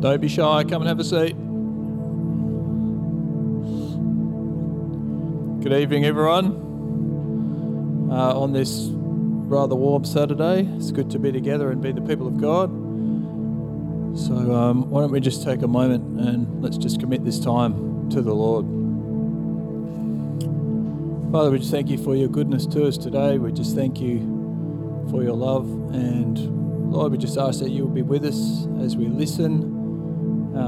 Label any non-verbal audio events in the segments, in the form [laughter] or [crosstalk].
Don't be shy, come and have a seat. Good evening, everyone. Uh, on this rather warm Saturday, it's good to be together and be the people of God. So, um, why don't we just take a moment and let's just commit this time to the Lord. Father, we just thank you for your goodness to us today. We just thank you for your love. And Lord, we just ask that you will be with us as we listen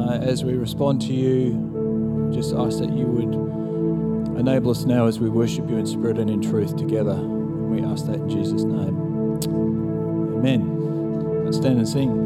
uh, as we respond to you, just ask that you would enable us now as we worship you in spirit and in truth together. And we ask that in Jesus' name. Amen. Let's stand and sing.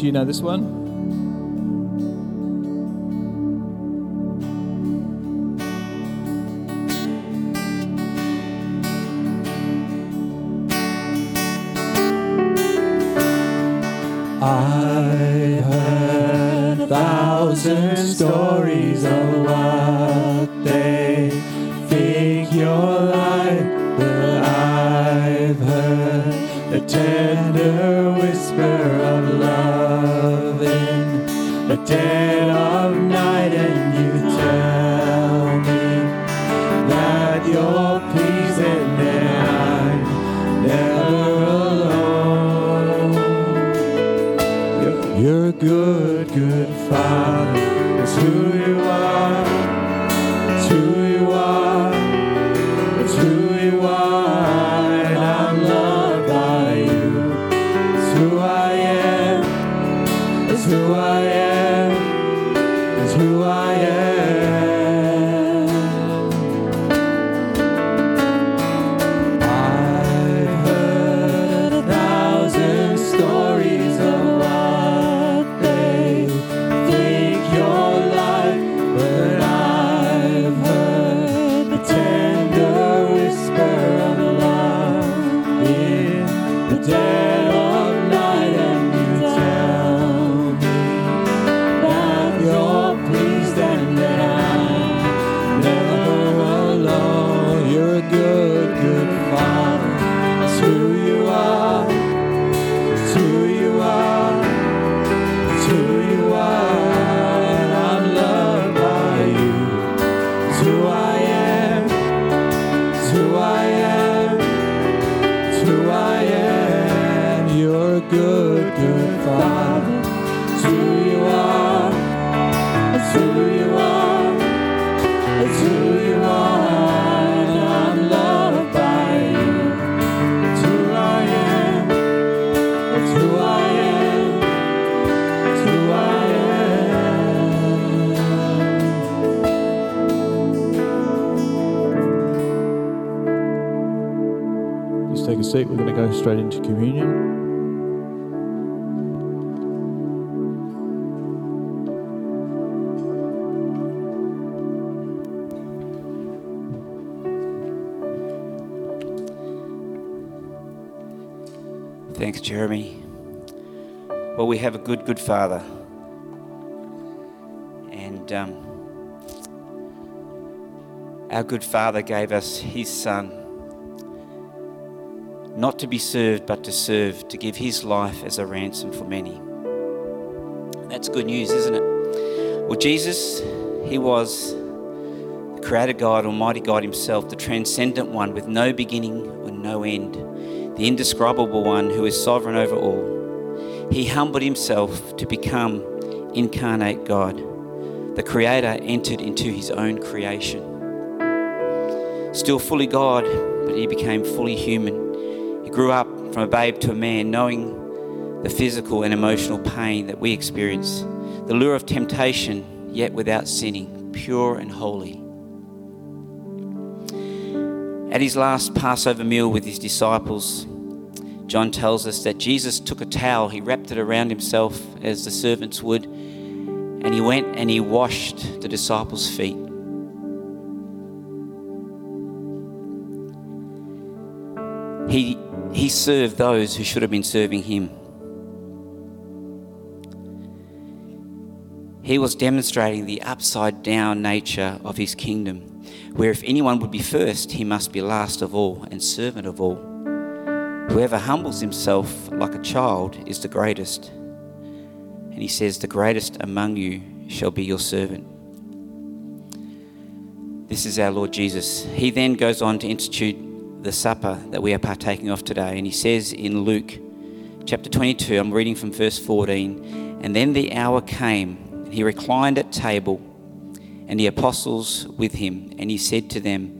Do you know this one? I heard a thousand stories of what they think you're like, but I've heard the tender. dead Thanks, Jeremy. Well, we have a good, good Father. And um, our good Father gave us His Son, not to be served, but to serve, to give His life as a ransom for many. That's good news, isn't it? Well, Jesus, He was the Creator God, Almighty God Himself, the transcendent one with no beginning and no end, the indescribable one who is sovereign over all. He humbled Himself to become incarnate God. The Creator entered into His own creation. Still fully God, but He became fully human. He grew up from a babe to a man, knowing the physical and emotional pain that we experience, the lure of temptation, yet without sinning, pure and holy. At his last Passover meal with his disciples, John tells us that Jesus took a towel, he wrapped it around himself as the servants would, and he went and he washed the disciples' feet. He, he served those who should have been serving him. He was demonstrating the upside down nature of his kingdom, where if anyone would be first, he must be last of all and servant of all. Whoever humbles himself like a child is the greatest. And he says, The greatest among you shall be your servant. This is our Lord Jesus. He then goes on to institute the supper that we are partaking of today. And he says in Luke chapter 22, I'm reading from verse 14, and then the hour came, and he reclined at table, and the apostles with him, and he said to them,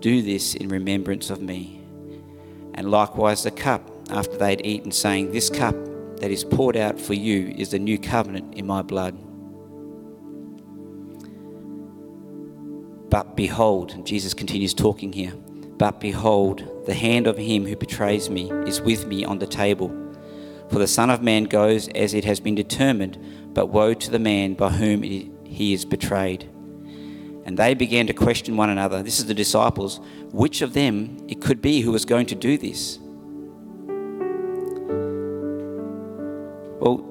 Do this in remembrance of me. And likewise the cup, after they had eaten, saying, This cup that is poured out for you is the new covenant in my blood. But behold, Jesus continues talking here. But behold, the hand of him who betrays me is with me on the table. For the Son of Man goes as it has been determined, but woe to the man by whom he is betrayed. And they began to question one another. This is the disciples. Which of them it could be who was going to do this? Well,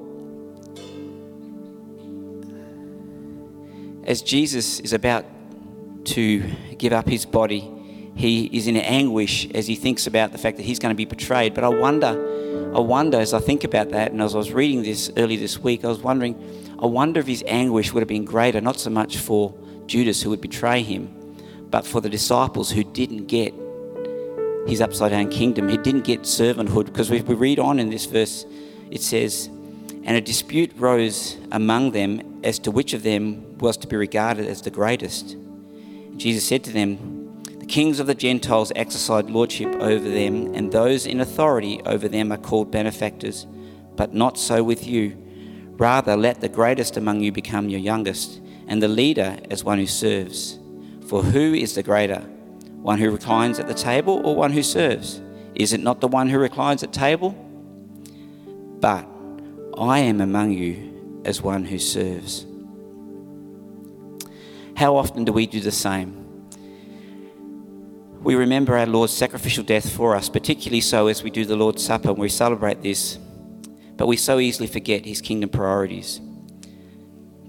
as Jesus is about to give up his body, he is in anguish as he thinks about the fact that he's going to be betrayed. But I wonder, I wonder as I think about that, and as I was reading this early this week, I was wondering, I wonder if his anguish would have been greater, not so much for Judas who would betray him, but for the disciples who didn't get his upside down kingdom. He didn't get servanthood. Because we read on in this verse, it says, And a dispute rose among them as to which of them was to be regarded as the greatest. Jesus said to them, The kings of the Gentiles exercise lordship over them, and those in authority over them are called benefactors. But not so with you. Rather, let the greatest among you become your youngest, and the leader as one who serves. For who is the greater? One who reclines at the table or one who serves? Is it not the one who reclines at table? But I am among you as one who serves. How often do we do the same? We remember our Lord's sacrificial death for us, particularly so as we do the Lord's Supper and we celebrate this, but we so easily forget his kingdom priorities,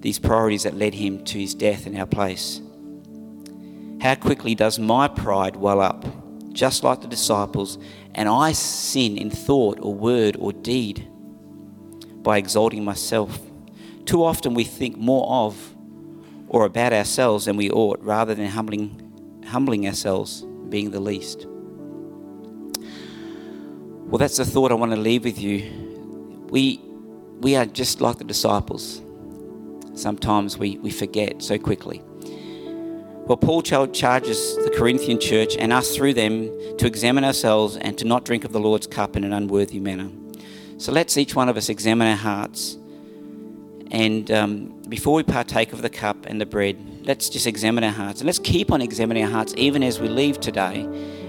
these priorities that led him to his death in our place. How quickly does my pride well up, just like the disciples, and I sin in thought or word or deed by exalting myself? Too often we think more of or about ourselves than we ought, rather than humbling, humbling ourselves, being the least. Well, that's the thought I want to leave with you. We, we are just like the disciples. Sometimes we, we forget so quickly. Well, Paul charges the Corinthian church and us through them to examine ourselves and to not drink of the Lord's cup in an unworthy manner. So let's each one of us examine our hearts. And um, before we partake of the cup and the bread, let's just examine our hearts. And let's keep on examining our hearts even as we leave today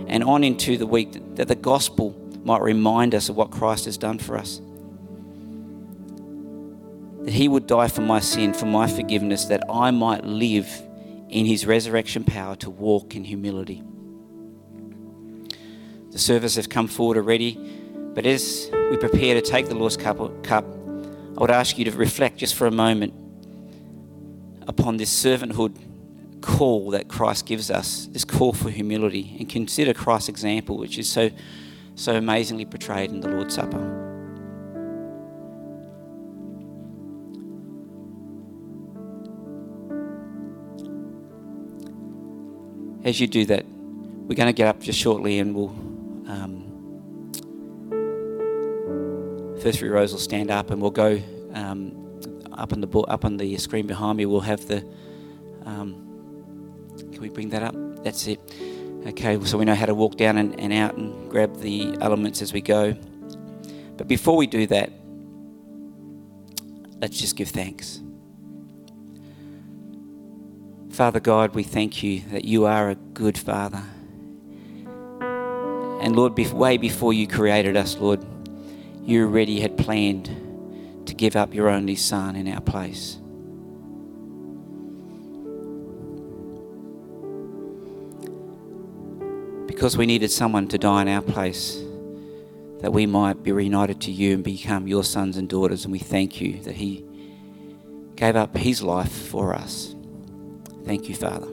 and on into the week, that the gospel might remind us of what Christ has done for us. That he would die for my sin, for my forgiveness, that I might live in his resurrection power to walk in humility. The servers have come forward already, but as we prepare to take the Lord's cup, I would ask you to reflect just for a moment upon this servanthood call that Christ gives us, this call for humility, and consider Christ's example, which is so, so amazingly portrayed in the Lord's Supper. As you do that, we're going to get up just shortly and we'll. Um, first three rows will stand up and we'll go um, up on the up on the screen behind me. We'll have the. Um, can we bring that up? That's it. Okay, so we know how to walk down and, and out and grab the elements as we go. But before we do that, let's just give thanks. Father God, we thank you that you are a good Father. And Lord, way before you created us, Lord, you already had planned to give up your only Son in our place. Because we needed someone to die in our place, that we might be reunited to you and become your sons and daughters. And we thank you that He gave up His life for us. Thank you, Father.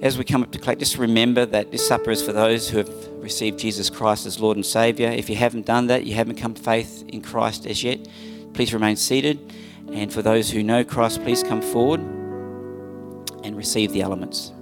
As we come up to collect, just remember that this supper is for those who have received Jesus Christ as Lord and Saviour. If you haven't done that, you haven't come to faith in Christ as yet, please remain seated. And for those who know Christ, please come forward and receive the elements.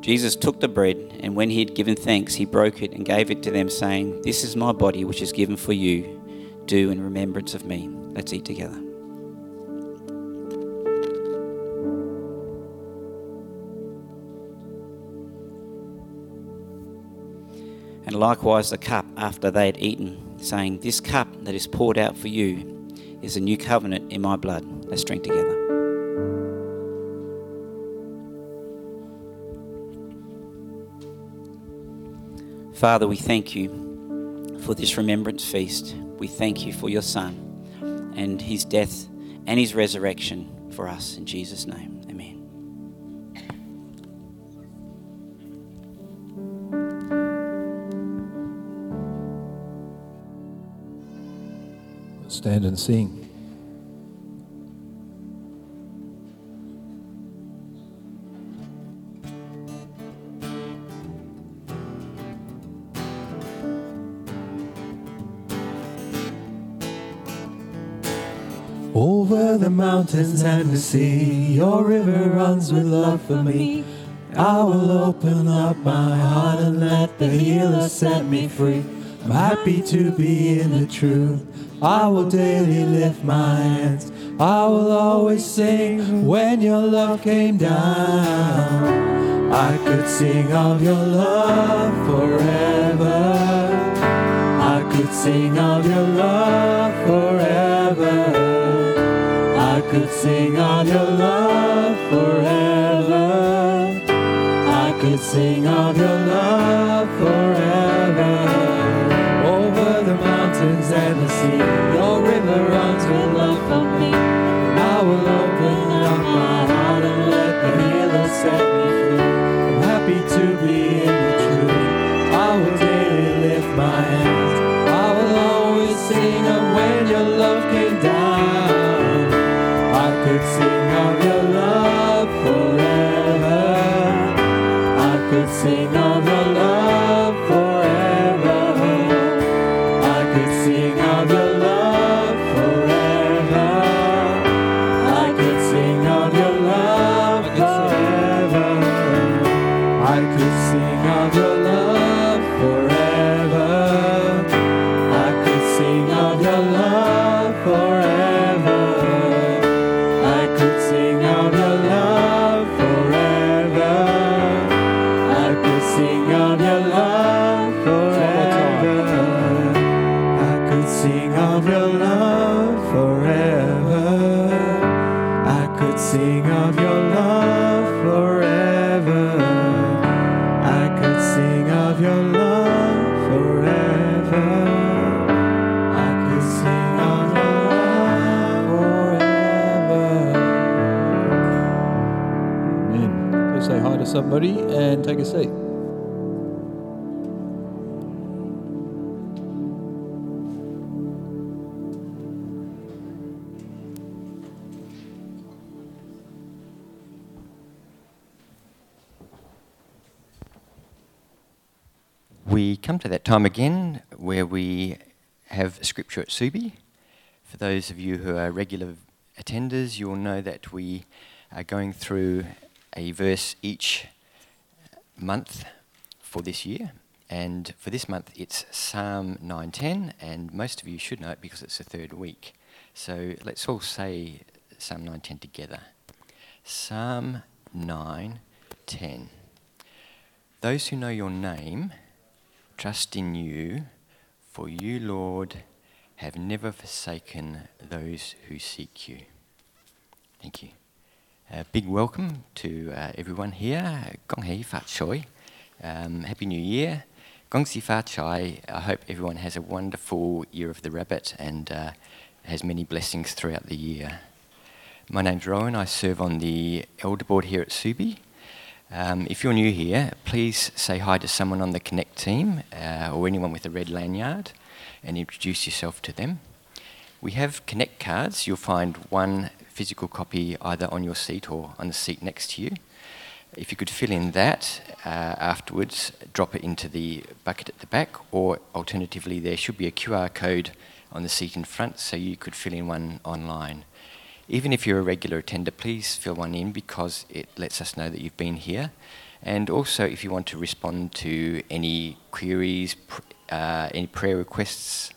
Jesus took the bread, and when he had given thanks, he broke it and gave it to them, saying, This is my body, which is given for you. Do in remembrance of me. Let's eat together. And likewise the cup after they had eaten, saying, This cup that is poured out for you is a new covenant in my blood. Let's drink together. Father, we thank you for this remembrance feast. We thank you for your Son and his death and his resurrection for us. In Jesus' name, amen. Stand and sing. Mountains and the sea, your river runs with love for me. I will open up my heart and let the healer set me free. I'm happy to be in the truth. I will daily lift my hands. I will always sing when your love came down. I could sing of your love forever. I could sing of your love sing of your love forever. I could sing of your love forever. Over the mountains and the sea, your river runs sing time again where we have scripture at Subi. For those of you who are regular attenders, you'll know that we are going through a verse each month for this year. And for this month, it's Psalm 910, and most of you should know it because it's the third week. So let's all say Psalm 910 together. Psalm 910. Those who know your name trust in you, for you, Lord, have never forsaken those who seek you. Thank you. A big welcome to uh, everyone here. Gong hei fat choi. Um, Happy New Year. Gong si fa chai. I hope everyone has a wonderful year of the rabbit and uh, has many blessings throughout the year. My name's Rowan. I serve on the elder board here at Subi. Um, if you're new here, please say hi to someone on the Connect team uh, or anyone with a red lanyard and introduce yourself to them. We have Connect cards. You'll find one physical copy either on your seat or on the seat next to you. If you could fill in that uh, afterwards, drop it into the bucket at the back, or alternatively, there should be a QR code on the seat in front so you could fill in one online. Even if you're a regular attender, please fill one in because it lets us know that you've been here. And also, if you want to respond to any queries, pr- uh, any prayer requests,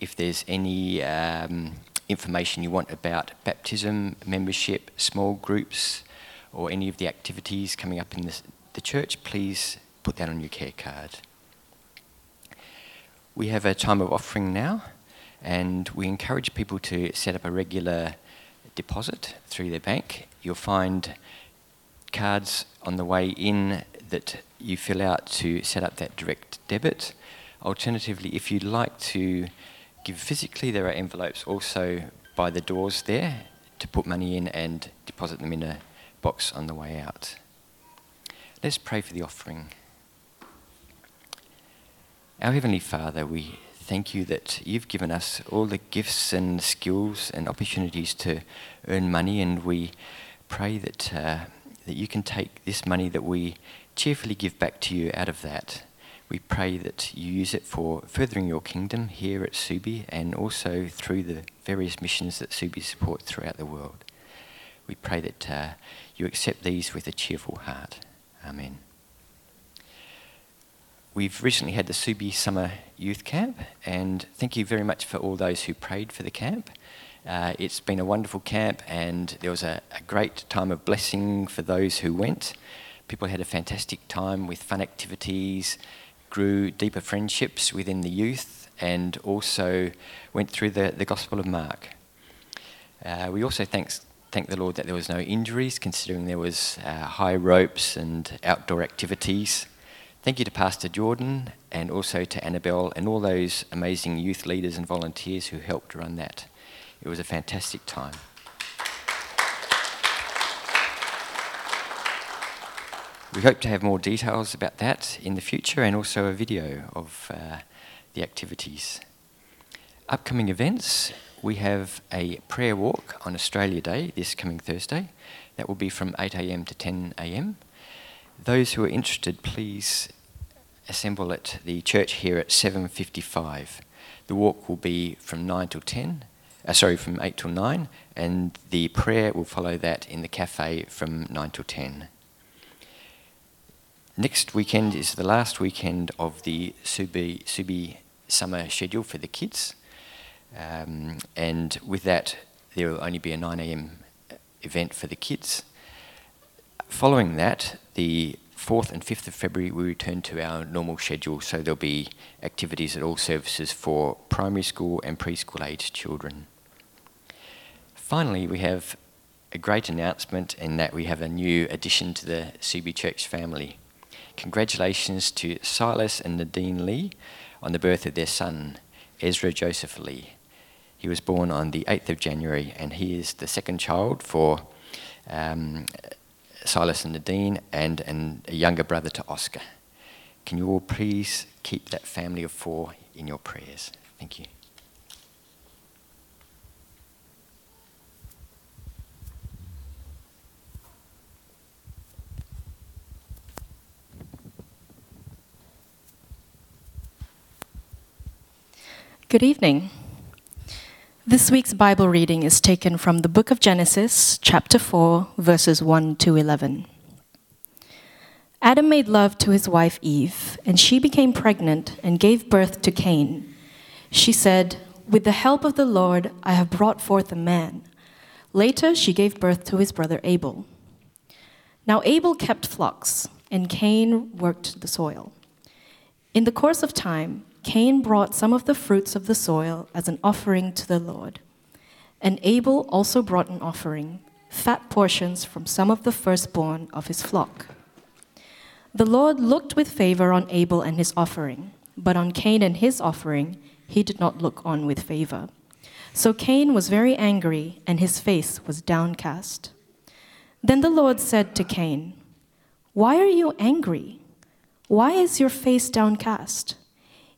if there's any um, information you want about baptism, membership, small groups, or any of the activities coming up in the, the church, please put that on your care card. We have a time of offering now, and we encourage people to set up a regular deposit through their bank. You'll find cards on the way in that you fill out to set up that direct debit. Alternatively, if you'd like to give physically, there are envelopes also by the doors there to put money in and deposit them in a box on the way out. Let's pray for the offering. Our Heavenly Father, we thank you that you've given us all the gifts and skills and opportunities to earn money, and we pray that, uh, that you can take this money that we cheerfully give back to you out of that. We pray that you use it for furthering your kingdom here at Subi and also through the various missions that Subi supports throughout the world. We pray that uh, you accept these with a cheerful heart. Amen. We've recently had the Subi Summer Youth Camp, and thank you very much for all those who prayed for the camp. Uh, it's been a wonderful camp, and there was a, a, great time of blessing for those who went. People had a fantastic time with fun activities, grew deeper friendships within the youth, and also went through the, the Gospel of Mark. Uh, we also thanks, thank the Lord that there was no injuries, considering there was uh, high ropes and outdoor activities. Thank you to Pastor Jordan and also to Annabelle and all those amazing youth leaders and volunteers who helped run that. It was a fantastic time. We hope to have more details about that in the future and also a video of uh, the activities. Upcoming events we have a prayer walk on Australia Day this coming Thursday. That will be from 8am to 10am. Those who are interested, please assemble at the church here at 7.55. The walk will be from 9 till 10 uh, sorry, from 8 till 9, and the prayer will follow that in the cafe from 9 till 10. Next weekend is the last weekend of the Subi, Subi summer schedule for the kids, um, and with that, there will only be a 9am event for the kids. Following that, the 4th and 5th of February, we return to our normal schedule, so there'll be activities at all services for primary school and preschool aged children. Finally, we have a great announcement in that we have a new addition to the Subi Church family. Congratulations to Silas and Nadine Lee on the birth of their son, Ezra Joseph Lee. He was born on the 8th of January and he is the second child for um, Silas and Nadine and, and a younger brother to Oscar. Can you all please keep that family of four in your prayers? Thank you. Good evening. This week's Bible reading is taken from the book of Genesis, chapter 4, verses 1 to 11. Adam made love to his wife Eve, and she became pregnant and gave birth to Cain. She said, With the help of the Lord, I have brought forth a man. Later, she gave birth to his brother Abel. Now, Abel kept flocks, and Cain worked the soil. In the course of time, Cain brought some of the fruits of the soil as an offering to the Lord. And Abel also brought an offering, fat portions from some of the firstborn of his flock. The Lord looked with favor on Abel and his offering, but on Cain and his offering he did not look on with favor. So Cain was very angry, and his face was downcast. Then the Lord said to Cain, Why are you angry? Why is your face downcast?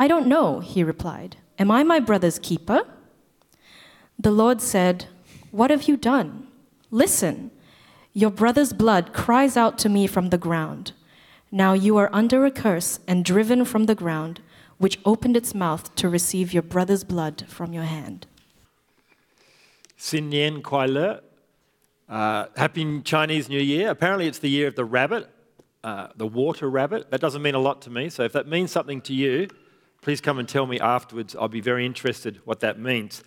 I don't know, he replied. Am I my brother's keeper? The Lord said, What have you done? Listen, your brother's blood cries out to me from the ground. Now you are under a curse and driven from the ground, which opened its mouth to receive your brother's blood from your hand. Xin Nian Kuai Le. Uh, happy Chinese New Year. Apparently, it's the year of the rabbit, uh, the water rabbit. That doesn't mean a lot to me, so if that means something to you, Please come and tell me afterwards. I'll be very interested what that means.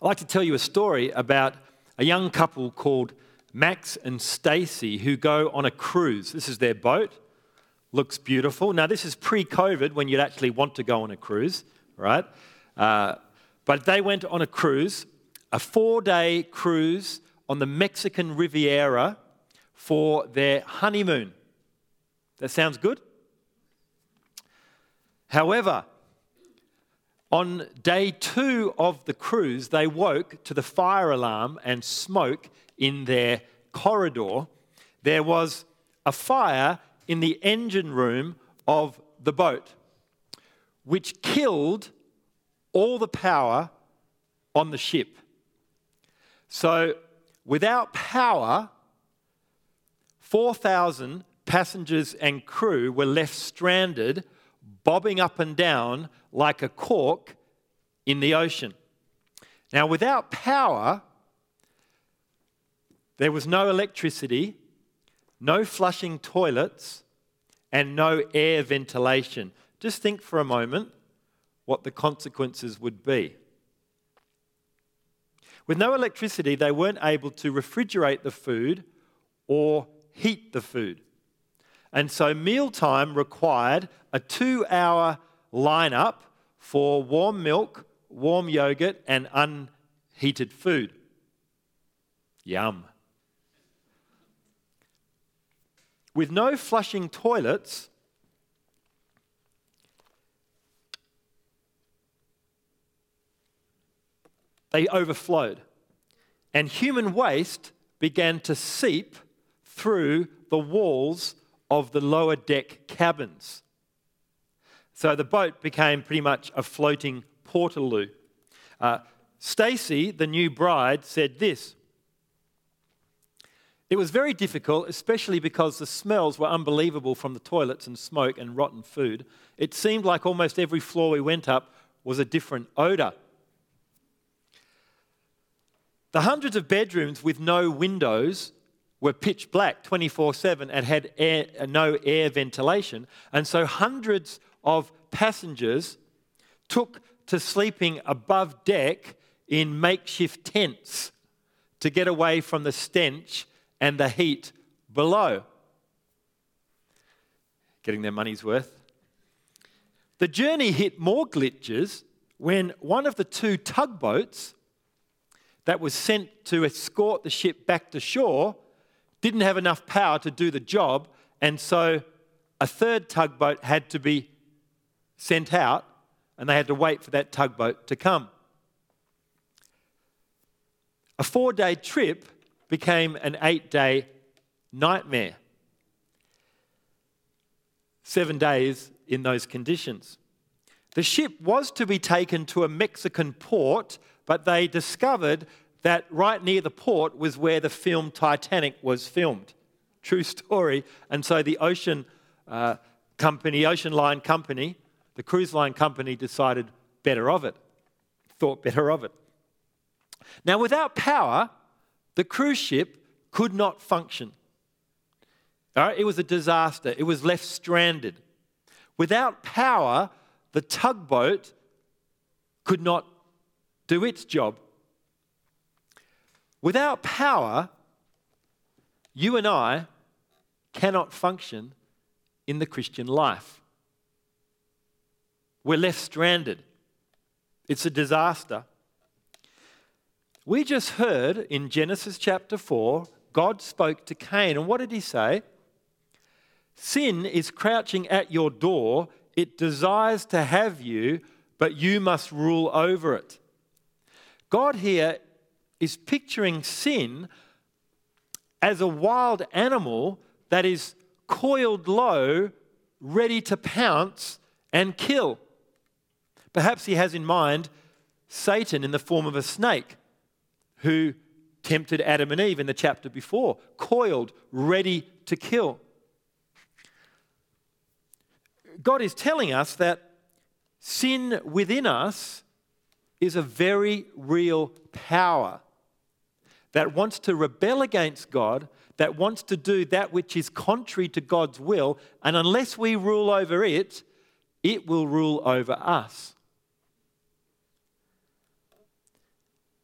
I'd like to tell you a story about a young couple called Max and Stacy who go on a cruise. This is their boat. Looks beautiful. Now, this is pre COVID when you'd actually want to go on a cruise, right? Uh, but they went on a cruise, a four day cruise on the Mexican Riviera for their honeymoon. That sounds good? However, on day two of the cruise, they woke to the fire alarm and smoke in their corridor. There was a fire in the engine room of the boat, which killed all the power on the ship. So, without power, 4,000 passengers and crew were left stranded, bobbing up and down like a cork in the ocean. Now, without power, there was no electricity, no flushing toilets, and no air ventilation. Just think for a moment what the consequences would be. With no electricity, they weren't able to refrigerate the food or heat the food. And so mealtime required a two hour lineup for warm milk, warm yogurt, and unheated food. Yum. With no flushing toilets, they overflowed. And human waste began to seep through the walls of the lower deck cabins. So the boat became pretty much a floating portaloo. Uh, Stacy, the new bride, said this. It was very difficult, especially because the smells were unbelievable from the toilets and smoke and rotten food. It seemed like almost every floor we went up was a different odour. The hundreds of bedrooms with no windows were pitch black 24 7 and had air, uh, no air ventilation. And so hundreds of passengers took to sleeping above deck in makeshift tents to get away from the stench and the heat below. Getting their money's worth. The journey hit more glitches when one of the two tugboats that was sent to escort the ship back to shore didn't have enough power to do the job, and so a third tugboat had to be sent out, and they had to wait for that tugboat to come. A four day trip became an eight day nightmare. Seven days in those conditions. The ship was to be taken to a Mexican port but they discovered that right near the port was where the film Titanic was filmed. True story. And so the ocean uh, company, Ocean Line Company, the cruise line company decided better of it, thought better of it. Now, without power, the cruise ship could not function. All right, it was a disaster. It was left stranded. Without power, the tugboat could not do its job. Without power, you and I cannot function in the Christian life. We're left stranded. It's a disaster. We just heard in Genesis chapter 4, God spoke to Cain, and what did he say? Sin is crouching at your door. It desires to have you, but you must rule over it. God here is picturing sin as a wild animal that is coiled low, ready to pounce and kill. Perhaps he has in mind Satan in the form of a snake who tempted Adam and Eve in the chapter before, coiled, ready to kill. God is telling us that sin within us is a very real power that wants to rebel against God, that wants to do that which is contrary to God's will, and unless we rule over it, it will rule over us.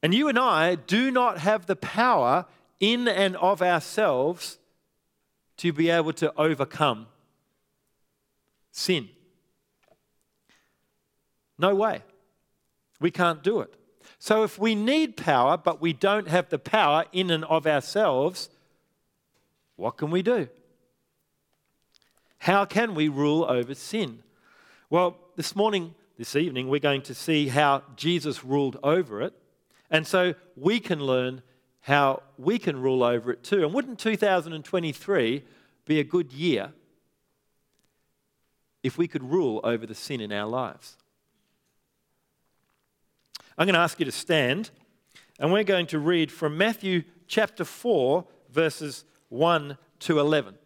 And you and I do not have the power in and of ourselves to be able to overcome sin. No way. We can't do it. So if we need power, but we don't have the power in and of ourselves, what can we do? How can we rule over sin? Well, this morning, this evening, we're going to see how Jesus ruled over it. And so we can learn how we can rule over it too. And wouldn't 2023 be a good year if we could rule over the sin in our lives? I'm going to ask you to stand, and we're going to read from Matthew chapter 4, verses 1 to 11.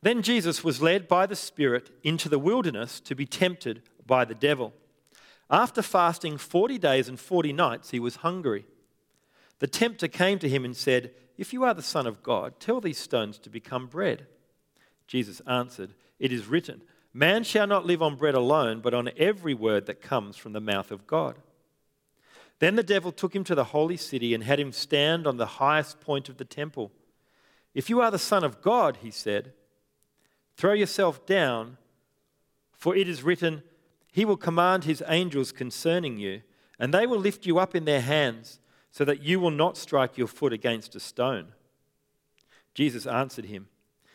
Then Jesus was led by the Spirit into the wilderness to be tempted by the devil. After fasting 40 days and 40 nights, he was hungry. The tempter came to him and said, If you are the Son of God, tell these stones to become bread. Jesus answered, It is written, Man shall not live on bread alone, but on every word that comes from the mouth of God. Then the devil took him to the holy city and had him stand on the highest point of the temple. If you are the Son of God, he said, Throw yourself down, for it is written, He will command His angels concerning you, and they will lift you up in their hands, so that you will not strike your foot against a stone. Jesus answered him,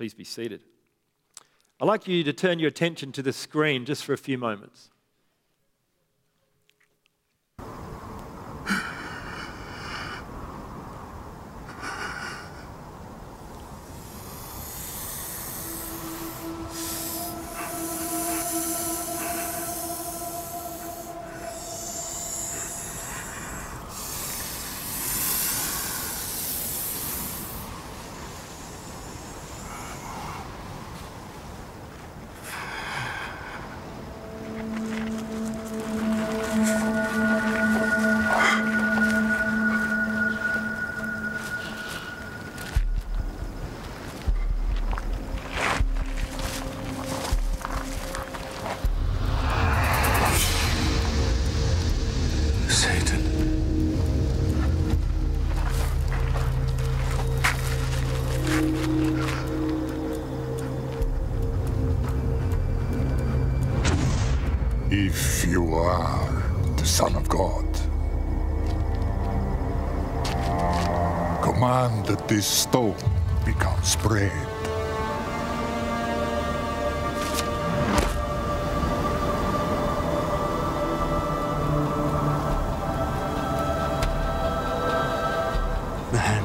Please be seated. I'd like you to turn your attention to the screen just for a few moments. This stone becomes bread. Man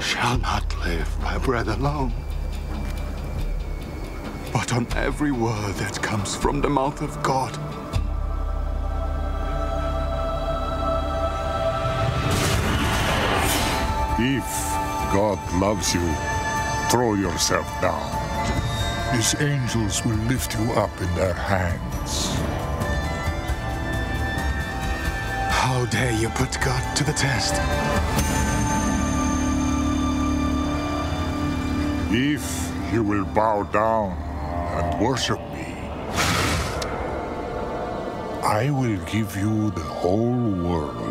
shall not live by bread alone, but on every word that comes from the mouth of God. If God loves you, throw yourself down. His angels will lift you up in their hands. How dare you put God to the test? If you will bow down and worship me, I will give you the whole world.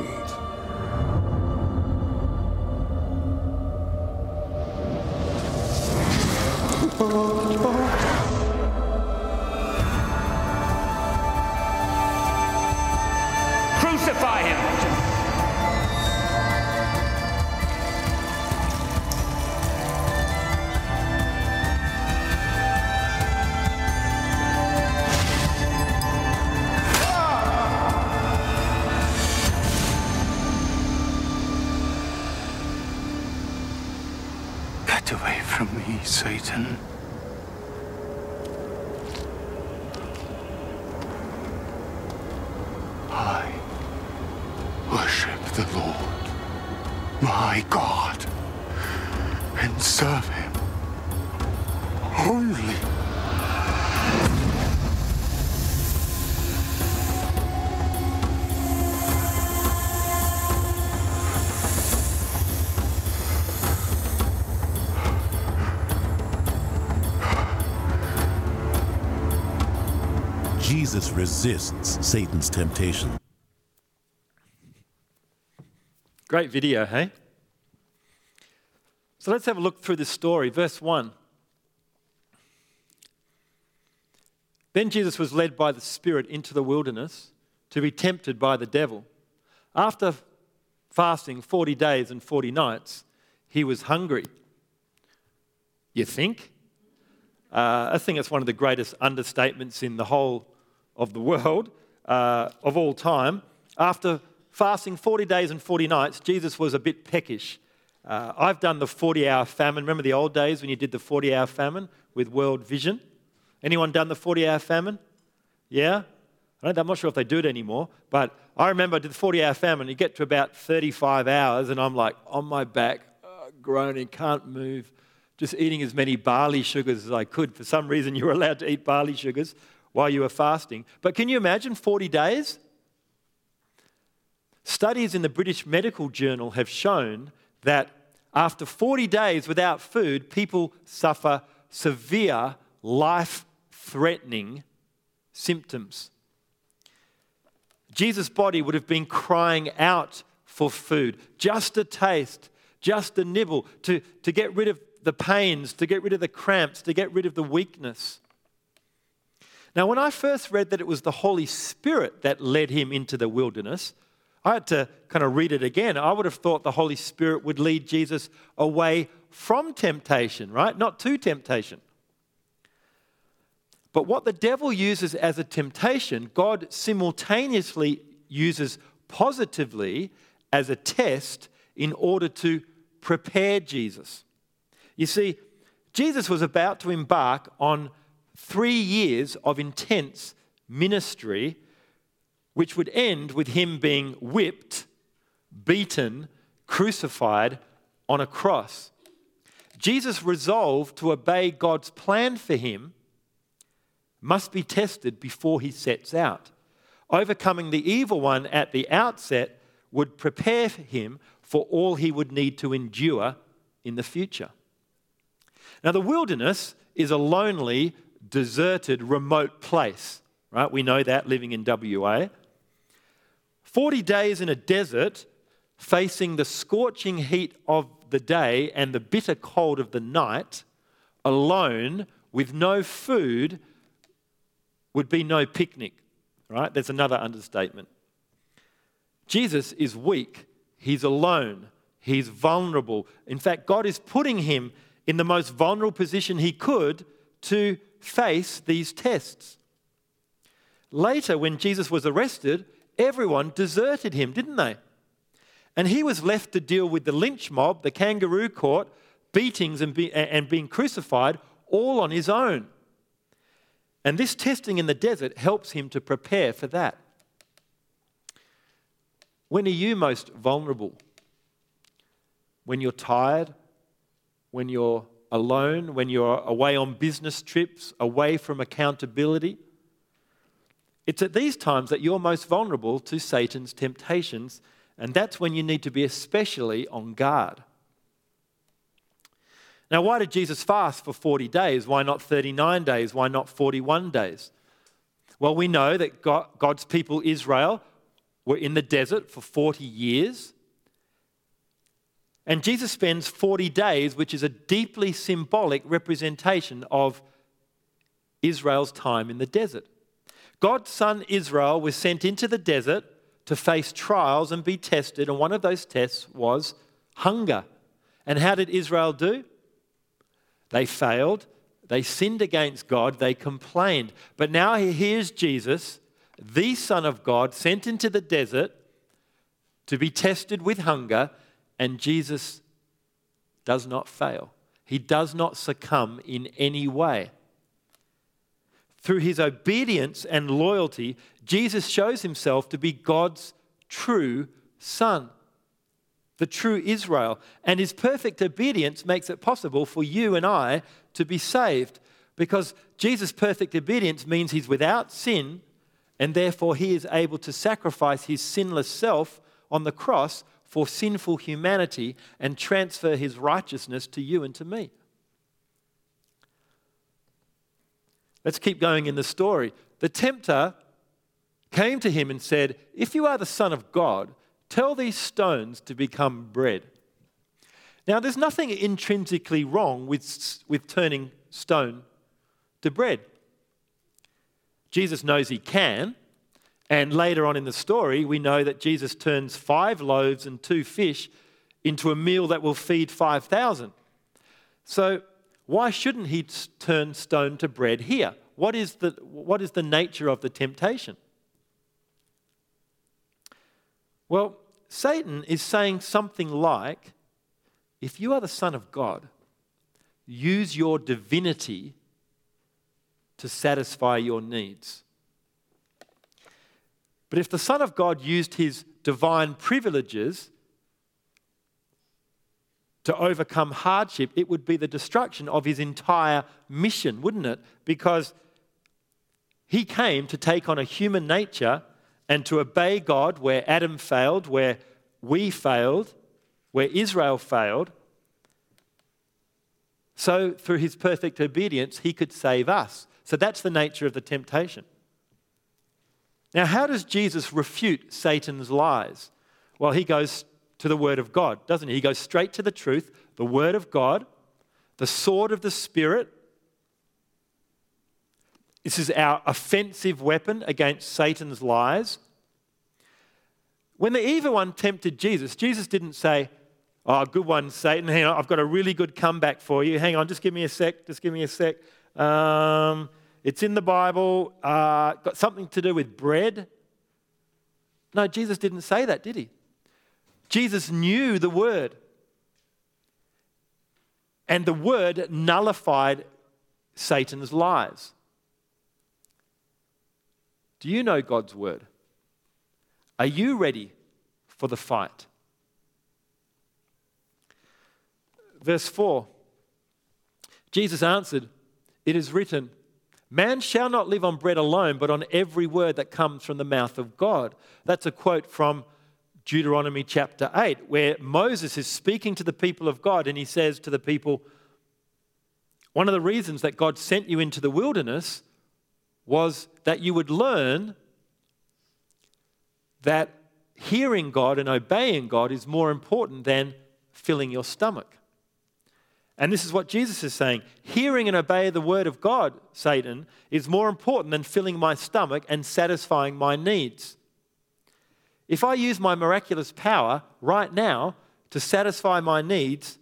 Satan. Jesus resists Satan's temptation. Great video, hey? So let's have a look through this story. Verse 1. Then Jesus was led by the Spirit into the wilderness to be tempted by the devil. After fasting 40 days and 40 nights, he was hungry. You think? Uh, I think it's one of the greatest understatements in the whole of the world, uh, of all time. After fasting 40 days and 40 nights, Jesus was a bit peckish. Uh, I've done the 40 hour famine. Remember the old days when you did the 40 hour famine with World Vision? Anyone done the 40 hour famine? Yeah? I'm not sure if they do it anymore, but I remember I did the 40 hour famine. You get to about 35 hours, and I'm like on my back, uh, groaning, can't move, just eating as many barley sugars as I could. For some reason, [laughs] you were allowed to eat barley sugars while you were fasting. But can you imagine 40 days? Studies in the British Medical Journal have shown that after 40 days without food, people suffer severe life threatening symptoms. Jesus' body would have been crying out for food, just a taste, just a nibble, to, to get rid of the pains, to get rid of the cramps, to get rid of the weakness. Now, when I first read that it was the Holy Spirit that led him into the wilderness, I had to kind of read it again. I would have thought the Holy Spirit would lead Jesus away from temptation, right? Not to temptation. But what the devil uses as a temptation, God simultaneously uses positively as a test in order to prepare Jesus. You see, Jesus was about to embark on three years of intense ministry, which would end with him being whipped, beaten, crucified on a cross. Jesus resolved to obey God's plan for him must be tested before he sets out. Overcoming the evil one at the outset would prepare him for all he would need to endure in the future. Now, the wilderness is a lonely, deserted, remote place, right? We know that living in WA. 40 days in a desert, facing the scorching heat of the day and the bitter cold of the night, alone, with no food, would be no picnic, right? There's another understatement. Jesus is weak, he's alone, he's vulnerable. In fact, God is putting him in the most vulnerable position he could to face these tests. Later, when Jesus was arrested, everyone deserted him, didn't they? And he was left to deal with the lynch mob, the kangaroo court, beatings, and, be, and being crucified all on his own. And this testing in the desert helps him to prepare for that. When are you most vulnerable? When you're tired? When you're alone? When you're away on business trips, away from accountability? It's at these times that you're most vulnerable to Satan's temptations, and that's when you need to be especially on guard. Now, why did Jesus fast for 40 days? Why not 39 days? Why not 41 days? Well, we know that God's people, Israel, were in the desert for 40 years. And Jesus spends 40 days, which is a deeply symbolic representation of Israel's time in the desert. God's son Israel was sent into the desert to face trials and be tested, and one of those tests was hunger. And how did Israel do? They failed. They sinned against God. They complained. But now here's Jesus, the Son of God, sent into the desert to be tested with hunger, and Jesus does not fail. He does not succumb in any way. Through his obedience and loyalty, Jesus shows himself to be God's true Son the true Israel. And his perfect obedience makes it possible for you and I to be saved because Jesus' perfect obedience means he's without sin and therefore he is able to sacrifice his sinless self on the cross for sinful humanity and transfer his righteousness to you and to me. Let's keep going in the story. the tempter came to him and said, If you are the Son of God, tell these stones to become bread. Now, there's nothing intrinsically wrong with, with turning stone to bread. Jesus knows he can. And later on in the story, we know that Jesus turns five loaves and two fish into a meal that will feed 5,000. So, why shouldn't he turn stone to bread here? What is the, what is the nature of the temptation? Well, Satan is saying something like if you are the Son of God, use your divinity to satisfy your needs. But if the Son of God used his divine privileges to overcome hardship, it would be the destruction of his entire mission, wouldn't it? Because he came to take on a human nature and to obey God where Adam failed, where we failed, where Israel failed. So, through his perfect obedience, he could save us. So, that's the nature of the temptation. Now, how does Jesus refute Satan's lies? Well, he goes to the Word of God, doesn't he? He goes straight to the truth, the Word of God, the sword of the Spirit. This is our offensive weapon against Satan's lies. When the evil one tempted Jesus, Jesus didn't say, Oh, good one, Satan. Hang on, I've got a really good comeback for you. Hang on, just give me a sec. Just give me a sec. Um, it's in the Bible. Uh, got something to do with bread. No, Jesus didn't say that, did he? Jesus knew the word. And the word nullified Satan's lies. Do you know God's word? Are you ready for the fight? Verse 4 Jesus answered, It is written, Man shall not live on bread alone, but on every word that comes from the mouth of God. That's a quote from Deuteronomy chapter 8, where Moses is speaking to the people of God and he says to the people, One of the reasons that God sent you into the wilderness was that you would learn that hearing God and obeying God is more important than filling your stomach. And this is what Jesus is saying hearing and obey the word of God, Satan, is more important than filling my stomach and satisfying my needs. If I use my miraculous power right now to satisfy my needs,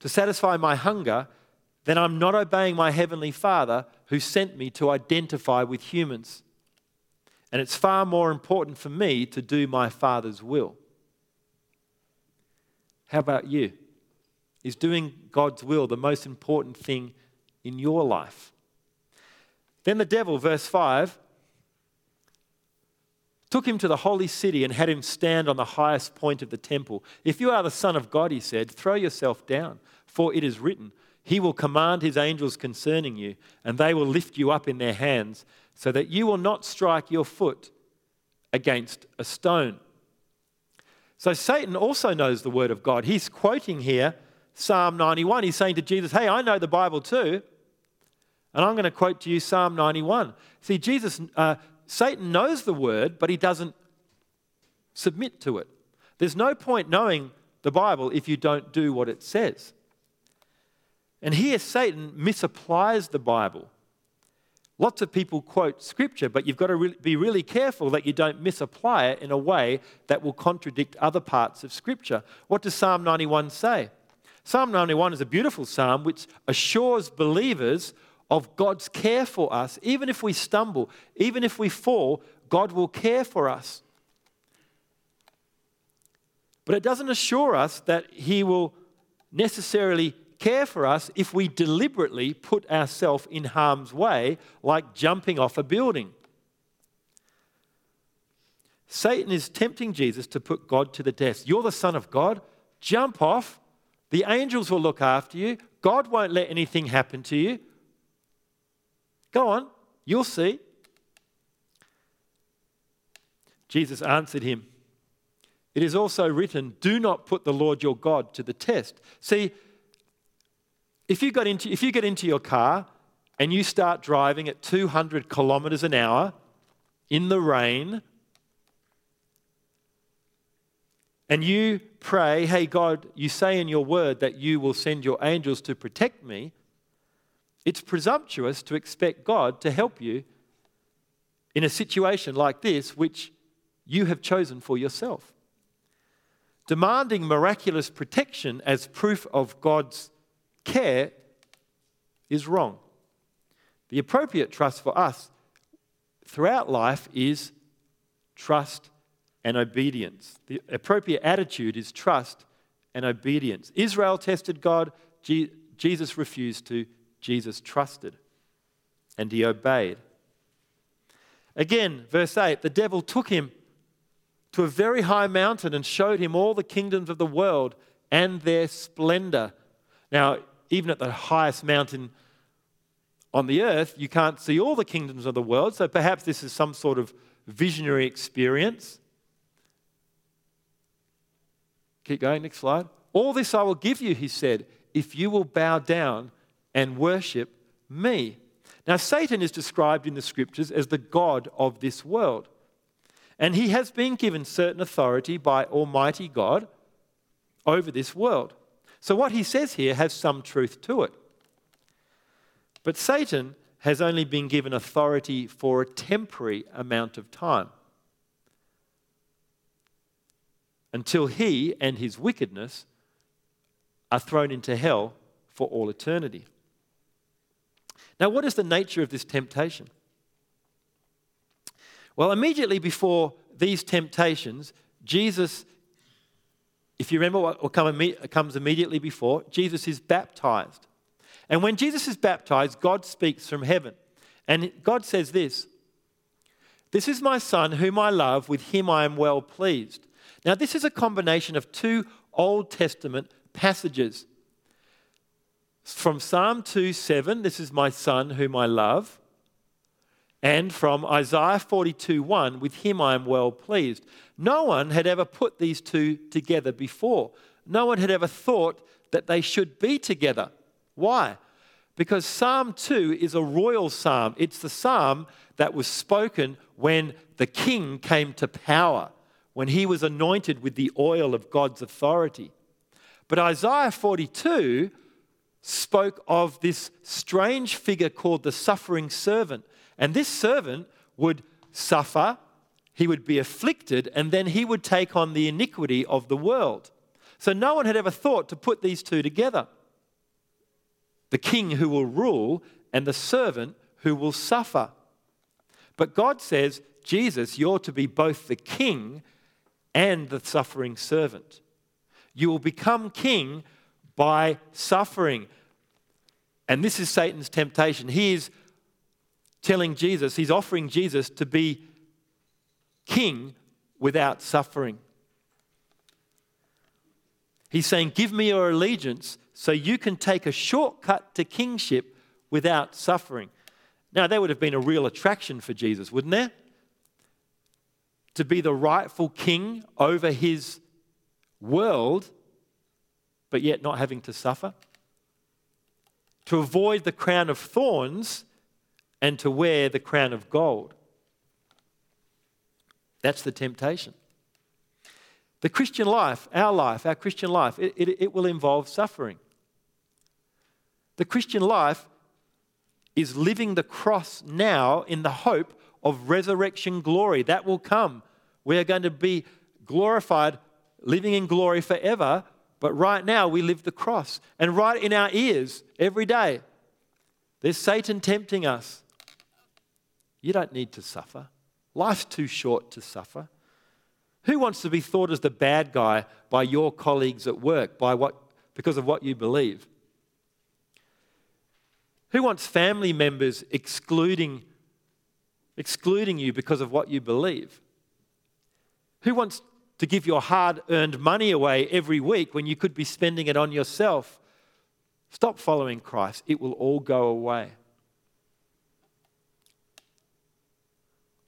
to satisfy my hunger, then I'm not obeying my Heavenly Father who sent me to identify with humans. And it's far more important for me to do my Father's will. How about you? Is doing God's will the most important thing in your life? Then the devil, verse 5, took him to the holy city and had him stand on the highest point of the temple. If you are the Son of God, he said, throw yourself down, for it is written, He will command His angels concerning you, and they will lift you up in their hands, so that you will not strike your foot against a stone. So Satan also knows the word of God. He's quoting here Psalm 91. He's saying to Jesus, Hey, I know the Bible too. And I'm going to quote to you Psalm 91. See, Jesus, uh, Satan knows the word, but he doesn't submit to it. There's no point knowing the Bible if you don't do what it says. And here, Satan misapplies the Bible. Lots of people quote scripture, but you've got to be really careful that you don't misapply it in a way that will contradict other parts of scripture. What does Psalm 91 say? Psalm 91 is a beautiful psalm which assures believers of God's care for us. Even if we stumble, even if we fall, God will care for us. But it doesn't assure us that He will necessarily care for us if we deliberately put ourselves in harm's way, like jumping off a building. Satan is tempting Jesus to put God to the test. You're the Son of God, jump off. The angels will look after you. God won't let anything happen to you. Go on, you'll see. Jesus answered him, It is also written, Do not put the Lord your God to the test. See, if you, got into, if you get into your car and you start driving at 200 kilometers an hour in the rain, and you pray, Hey, God, you say in your word that you will send your angels to protect me, it's presumptuous to expect God to help you in a situation like this, which you have chosen for yourself. Demanding miraculous protection as proof of God's care is wrong. The appropriate trust for us throughout life is trust and obedience. The appropriate attitude is trust and obedience. Israel tested God, Jesus refused to, Jesus trusted, and he obeyed. Again, verse 8 the devil took him to a very high mountain and showed him all the kingdoms of the world and their splendor. Now, even at the highest mountain on the earth, you can't see all the kingdoms of the world, so perhaps this is some sort of visionary experience. Keep going, next slide. All this I will give you, he said, if you will bow down and worship me. Now, Satan is described in the scriptures as the God of this world. And he has been given certain authority by Almighty God over this world. So, what he says here has some truth to it. But Satan has only been given authority for a temporary amount of time until he and his wickedness are thrown into hell for all eternity. Now, what is the nature of this temptation? Well, immediately before these temptations, Jesus, if you remember what comes immediately before, Jesus is baptized. And when Jesus is baptized, God speaks from heaven. And God says this This is my son whom I love, with him I am well pleased. Now, this is a combination of two Old Testament passages. From Psalm 2 7, this is my son whom I love. And from Isaiah 42 1, with him I am well pleased. No one had ever put these two together before. No one had ever thought that they should be together. Why? Because Psalm 2 is a royal psalm. It's the psalm that was spoken when the king came to power, when he was anointed with the oil of God's authority. But Isaiah 42 spoke of this strange figure called the suffering servant. And this servant would suffer, he would be afflicted, and then he would take on the iniquity of the world. So no one had ever thought to put these two together the king who will rule and the servant who will suffer. But God says, Jesus, you're to be both the king and the suffering servant. You will become king by suffering. And this is Satan's temptation. He is telling Jesus, he's offering Jesus to be king without suffering. He's saying, Give me your allegiance so you can take a shortcut to kingship without suffering. Now, that would have been a real attraction for Jesus, wouldn't there? To be the rightful king over his world, but yet not having to suffer. To avoid the crown of thorns and to wear the crown of gold. That's the temptation. The Christian life, our life, our Christian life, it, it, it will involve suffering. The Christian life is living the cross now in the hope of resurrection glory. That will come. We are going to be glorified, living in glory forever. But right now, we live the cross. And right in our ears, every day, there's Satan tempting us. You don't need to suffer. Life's too short to suffer. Who wants to be thought as the bad guy by your colleagues at work by what, because of what you believe? Who wants family members excluding, excluding you because of what you believe? Who wants to give your hard earned money away every week when you could be spending it on yourself? Stop following Christ, it will all go away.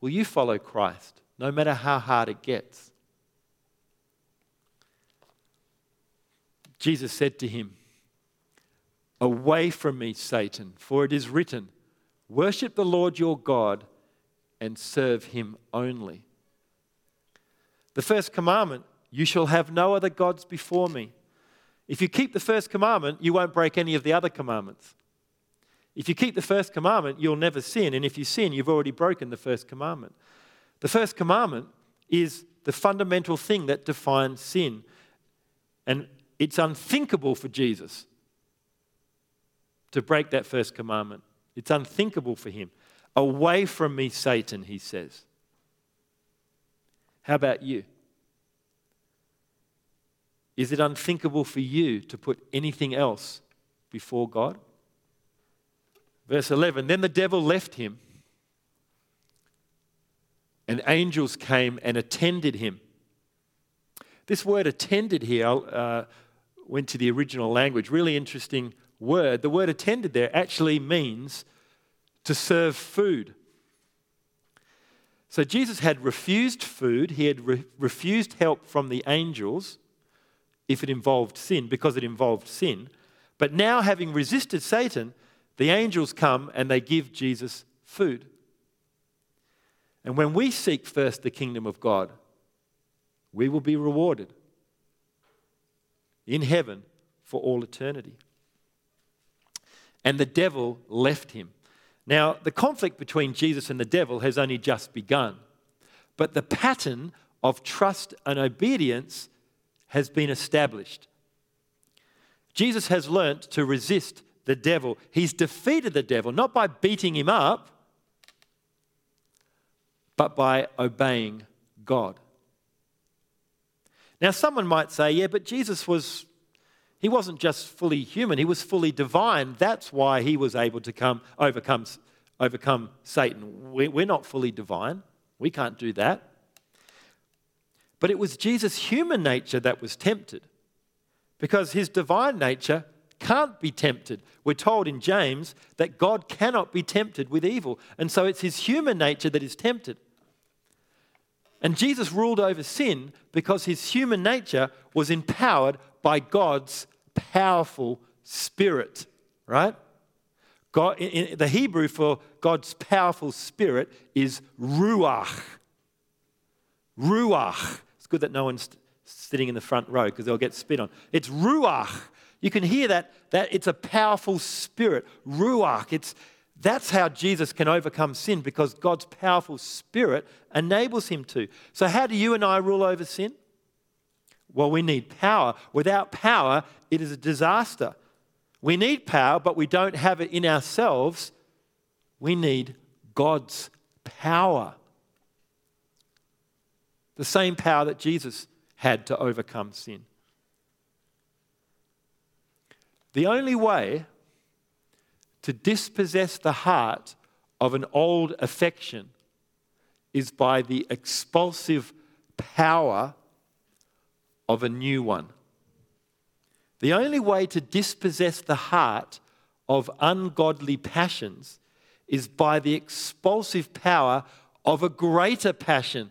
Will you follow Christ no matter how hard it gets? Jesus said to him, Away from me, Satan, for it is written, Worship the Lord your God and serve him only. The first commandment you shall have no other gods before me. If you keep the first commandment, you won't break any of the other commandments. If you keep the first commandment, you'll never sin. And if you sin, you've already broken the first commandment. The first commandment is the fundamental thing that defines sin. And it's unthinkable for Jesus to break that first commandment. It's unthinkable for him. Away from me, Satan, he says. How about you? Is it unthinkable for you to put anything else before God? Verse 11 Then the devil left him, and angels came and attended him. This word attended here uh, went to the original language. Really interesting word. The word attended there actually means to serve food. So Jesus had refused food, he had re- refused help from the angels if it involved sin, because it involved sin. But now, having resisted Satan, the angels come and they give Jesus food. And when we seek first the kingdom of God, we will be rewarded in heaven for all eternity. And the devil left him. Now, the conflict between Jesus and the devil has only just begun, but the pattern of trust and obedience has been established. Jesus has learnt to resist the devil. He's defeated the devil, not by beating him up, but by obeying God. Now, someone might say, yeah, but Jesus was, he wasn't just fully human, he was fully divine. That's why he was able to come, overcome, overcome Satan. We're not fully divine, we can't do that. But it was Jesus' human nature that was tempted because his divine nature can't be tempted. We're told in James that God cannot be tempted with evil. And so it's his human nature that is tempted. And Jesus ruled over sin because his human nature was empowered by God's powerful spirit, right? God, in, the Hebrew for God's powerful spirit is ruach. Ruach. It's good that no one's sitting in the front row because they'll get spit on. It's ruach. You can hear that, that it's a powerful spirit. Ruach. It's, that's how Jesus can overcome sin because God's powerful spirit enables him to. So, how do you and I rule over sin? Well, we need power. Without power, it is a disaster. We need power, but we don't have it in ourselves. We need God's power. The same power that Jesus had to overcome sin. The only way to dispossess the heart of an old affection is by the expulsive power of a new one. The only way to dispossess the heart of ungodly passions is by the expulsive power of a greater passion,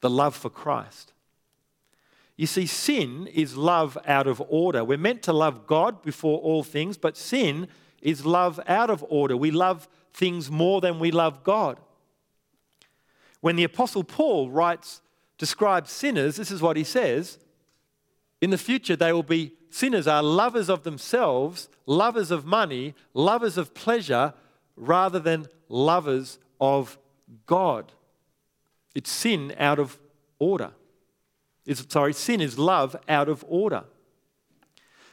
the love for Christ. You see, sin is love out of order. We're meant to love God before all things, but sin is love out of order. We love things more than we love God. When the Apostle Paul writes, describes sinners, this is what he says In the future, they will be sinners, are lovers of themselves, lovers of money, lovers of pleasure, rather than lovers of God. It's sin out of order. It's, sorry, sin is love out of order.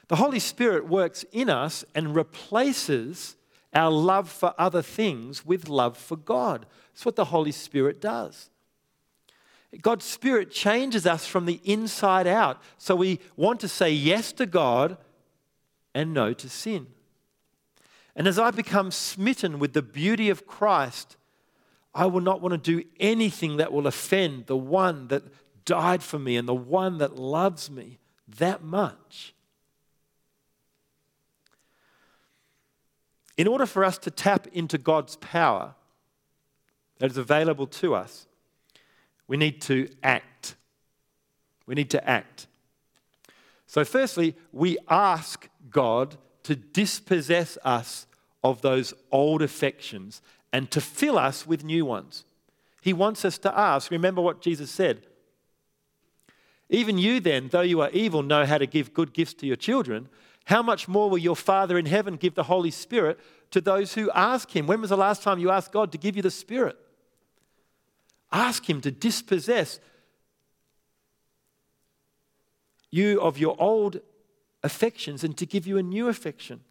The Holy Spirit works in us and replaces our love for other things with love for God. That's what the Holy Spirit does. God's Spirit changes us from the inside out. So we want to say yes to God and no to sin. And as I become smitten with the beauty of Christ, I will not want to do anything that will offend the one that died for me and the one that loves me that much. In order for us to tap into God's power that is available to us, we need to act. We need to act. So, firstly, we ask God to dispossess us of those old affections and to fill us with new ones. He wants us to ask. Remember what Jesus said. Even you, then, though you are evil, know how to give good gifts to your children. How much more will your Father in heaven give the Holy Spirit to those who ask Him? When was the last time you asked God to give you the Spirit? Ask Him to dispossess you of your old affections and to give you a new affection.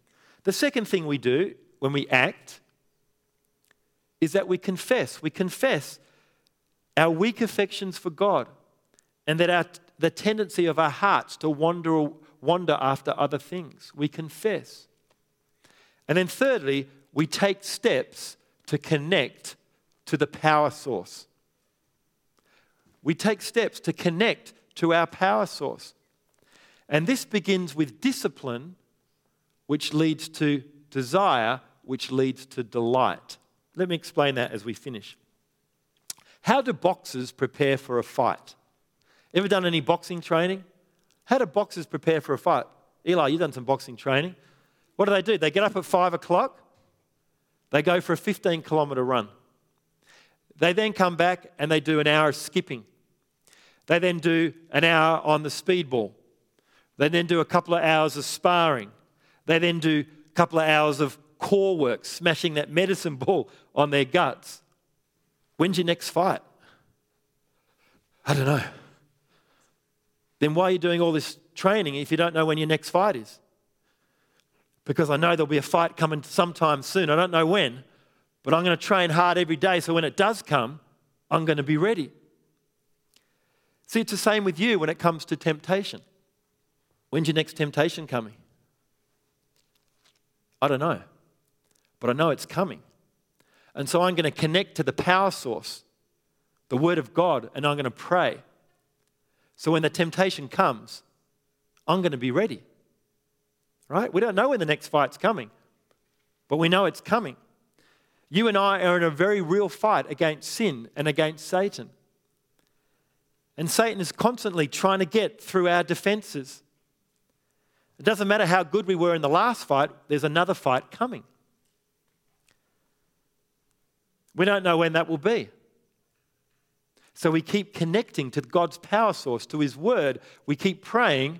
The second thing we do when we act is that we confess. We confess our weak affections for God and that our, the tendency of our hearts to wander, wander after other things. We confess. And then, thirdly, we take steps to connect to the power source. We take steps to connect to our power source. And this begins with discipline, which leads to desire, which leads to delight. Let me explain that as we finish. How do boxers prepare for a fight? Ever done any boxing training? How do boxers prepare for a fight? Eli, you've done some boxing training. What do they do? They get up at five o'clock, they go for a 15 kilometre run. They then come back and they do an hour of skipping. They then do an hour on the speedball. They then do a couple of hours of sparring. They then do a couple of hours of core work, smashing that medicine [laughs] ball on their guts. When's your next fight? I don't know. Then why are you doing all this training if you don't know when your next fight is? Because I know there'll be a fight coming sometime soon. I don't know when, but I'm going to train hard every day so when it does come, I'm going to be ready. See, it's the same with you when it comes to temptation. When's your next temptation coming? I don't know but I know it's coming. And so I'm going to connect to the power source, the Word of God, and I'm going to pray. So when the temptation comes, I'm going to be ready. Right? We don't know when the next fight's coming, but we know it's coming. You and I are in a very real fight against sin and against Satan. And Satan is constantly trying to get through our defenses. It doesn't matter how good we were in the last fight, there's another fight coming. We don't know when that will be. So we keep connecting to God's power source, to His Word. We keep praying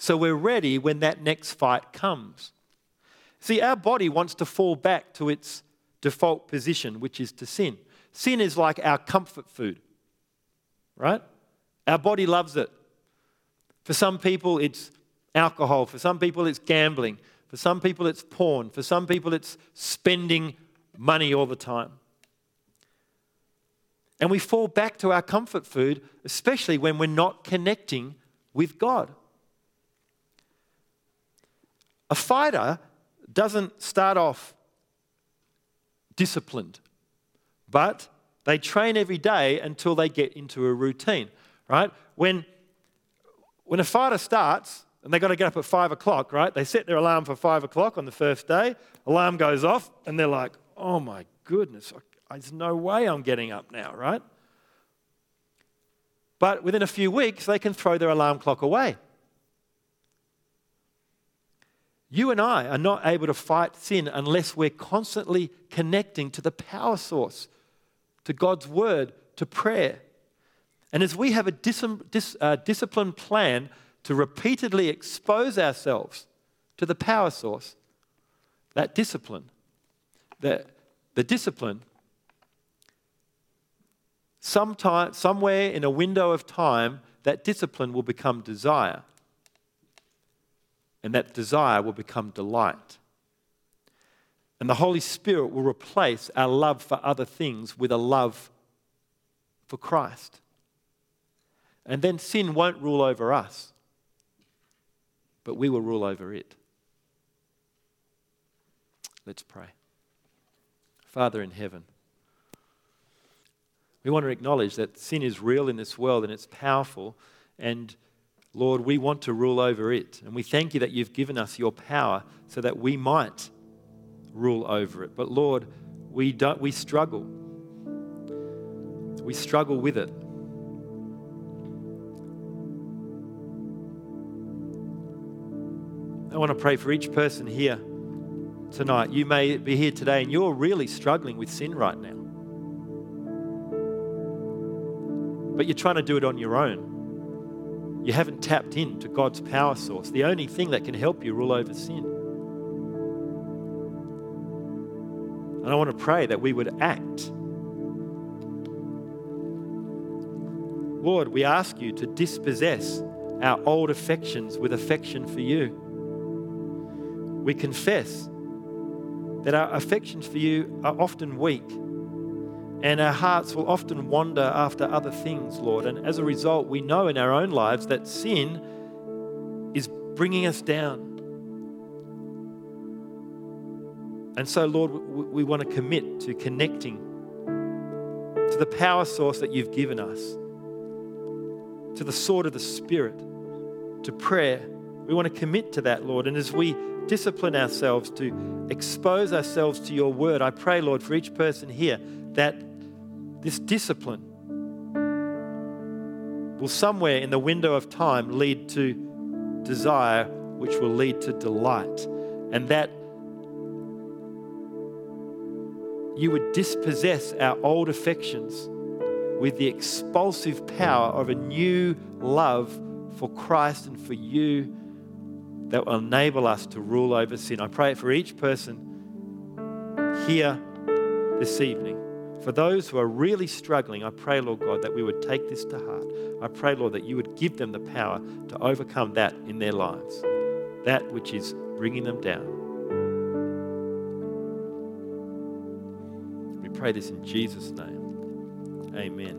so we're ready when that next fight comes. See, our body wants to fall back to its default position, which is to sin. Sin is like our comfort food, right? Our body loves it. For some people, it's alcohol. For some people, it's gambling. For some people, it's porn. For some people, it's spending money all the time. And we fall back to our comfort food, especially when we're not connecting with God. A fighter doesn't start off disciplined, but they train every day until they get into a routine, right? When, when a fighter starts, and they've got to get up at five o'clock, right? They set their alarm for five o'clock on the first day, alarm goes off, and they're like, oh my goodness, there's no way I'm getting up now, right? But within a few weeks, they can throw their alarm clock away. You and I are not able to fight sin unless we're constantly connecting to the power source, to God's word, to prayer. And as we have a dis- dis- uh, disciplined plan to repeatedly expose ourselves to the power source, that discipline the, the discipline, sometime, somewhere in a window of time, that discipline will become desire. And that desire will become delight. And the Holy Spirit will replace our love for other things with a love for Christ. And then sin won't rule over us, but we will rule over it. Let's pray. Father in heaven, we want to acknowledge that sin is real in this world and it's powerful. And Lord, we want to rule over it. And we thank you that you've given us your power so that we might rule over it. But Lord, we, don't, we struggle. We struggle with it. I want to pray for each person here tonight. You may be here today and you're really struggling with sin right now. But you're trying to do it on your own. You haven't tapped into God's power source, the only thing that can help you rule over sin. And I want to pray that we would act. Lord, we ask you to dispossess our old affections with affection for you. We confess that our affections for you are often weak and our hearts will often wander after other things, Lord. And as a result, we know in our own lives that sin is bringing us down. And so, Lord, we want to commit to connecting to the power source that you've given us, to the sword of the Spirit, to prayer. We want to commit to that, Lord. And as we discipline ourselves to expose ourselves to your word, I pray, Lord, for each person here that this discipline will somewhere in the window of time lead to desire, which will lead to delight. And that you would dispossess our old affections with the expulsive power of a new love for Christ and for you that will enable us to rule over sin. I pray for each person here this evening. For those who are really struggling, I pray, Lord God, that we would take this to heart. I pray, Lord, that you would give them the power to overcome that in their lives, that which is bringing them down. Pray this in Jesus' name. Amen.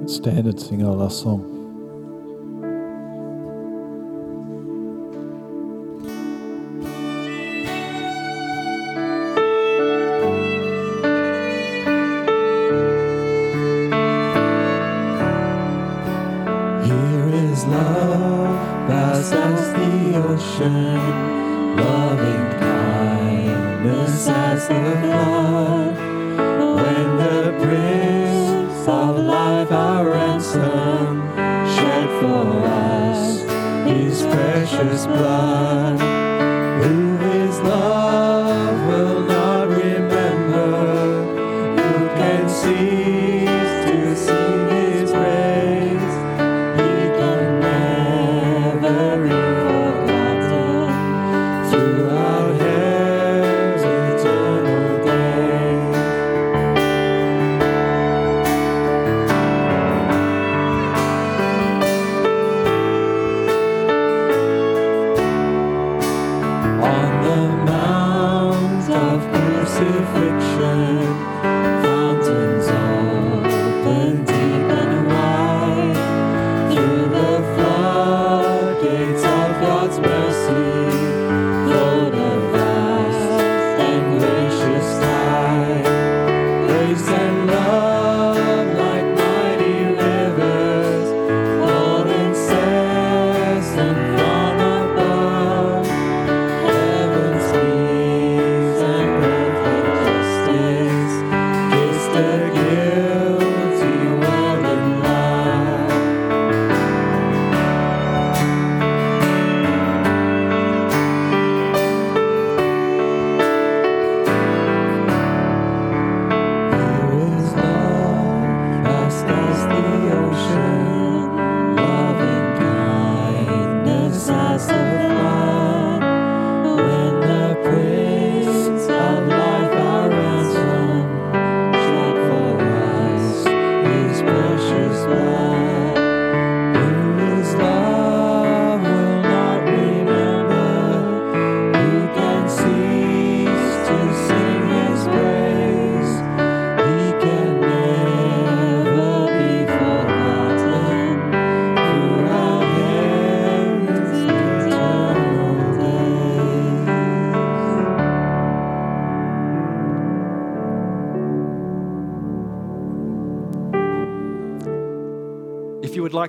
Let's stand and sing our last song.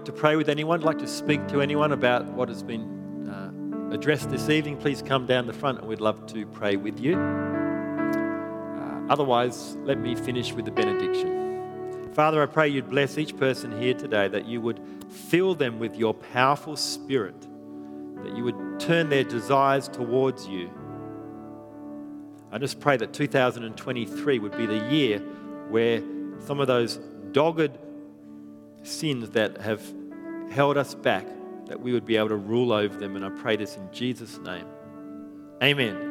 Like to pray with anyone, like to speak to anyone about what has been uh, addressed this evening, please come down the front and we'd love to pray with you. Uh, otherwise, let me finish with the benediction. Father, I pray you'd bless each person here today, that you would fill them with your powerful spirit, that you would turn their desires towards you. I just pray that 2023 would be the year where some of those dogged sins that have held us back, that we would be able to rule over them. And I pray this in Jesus' name. Amen.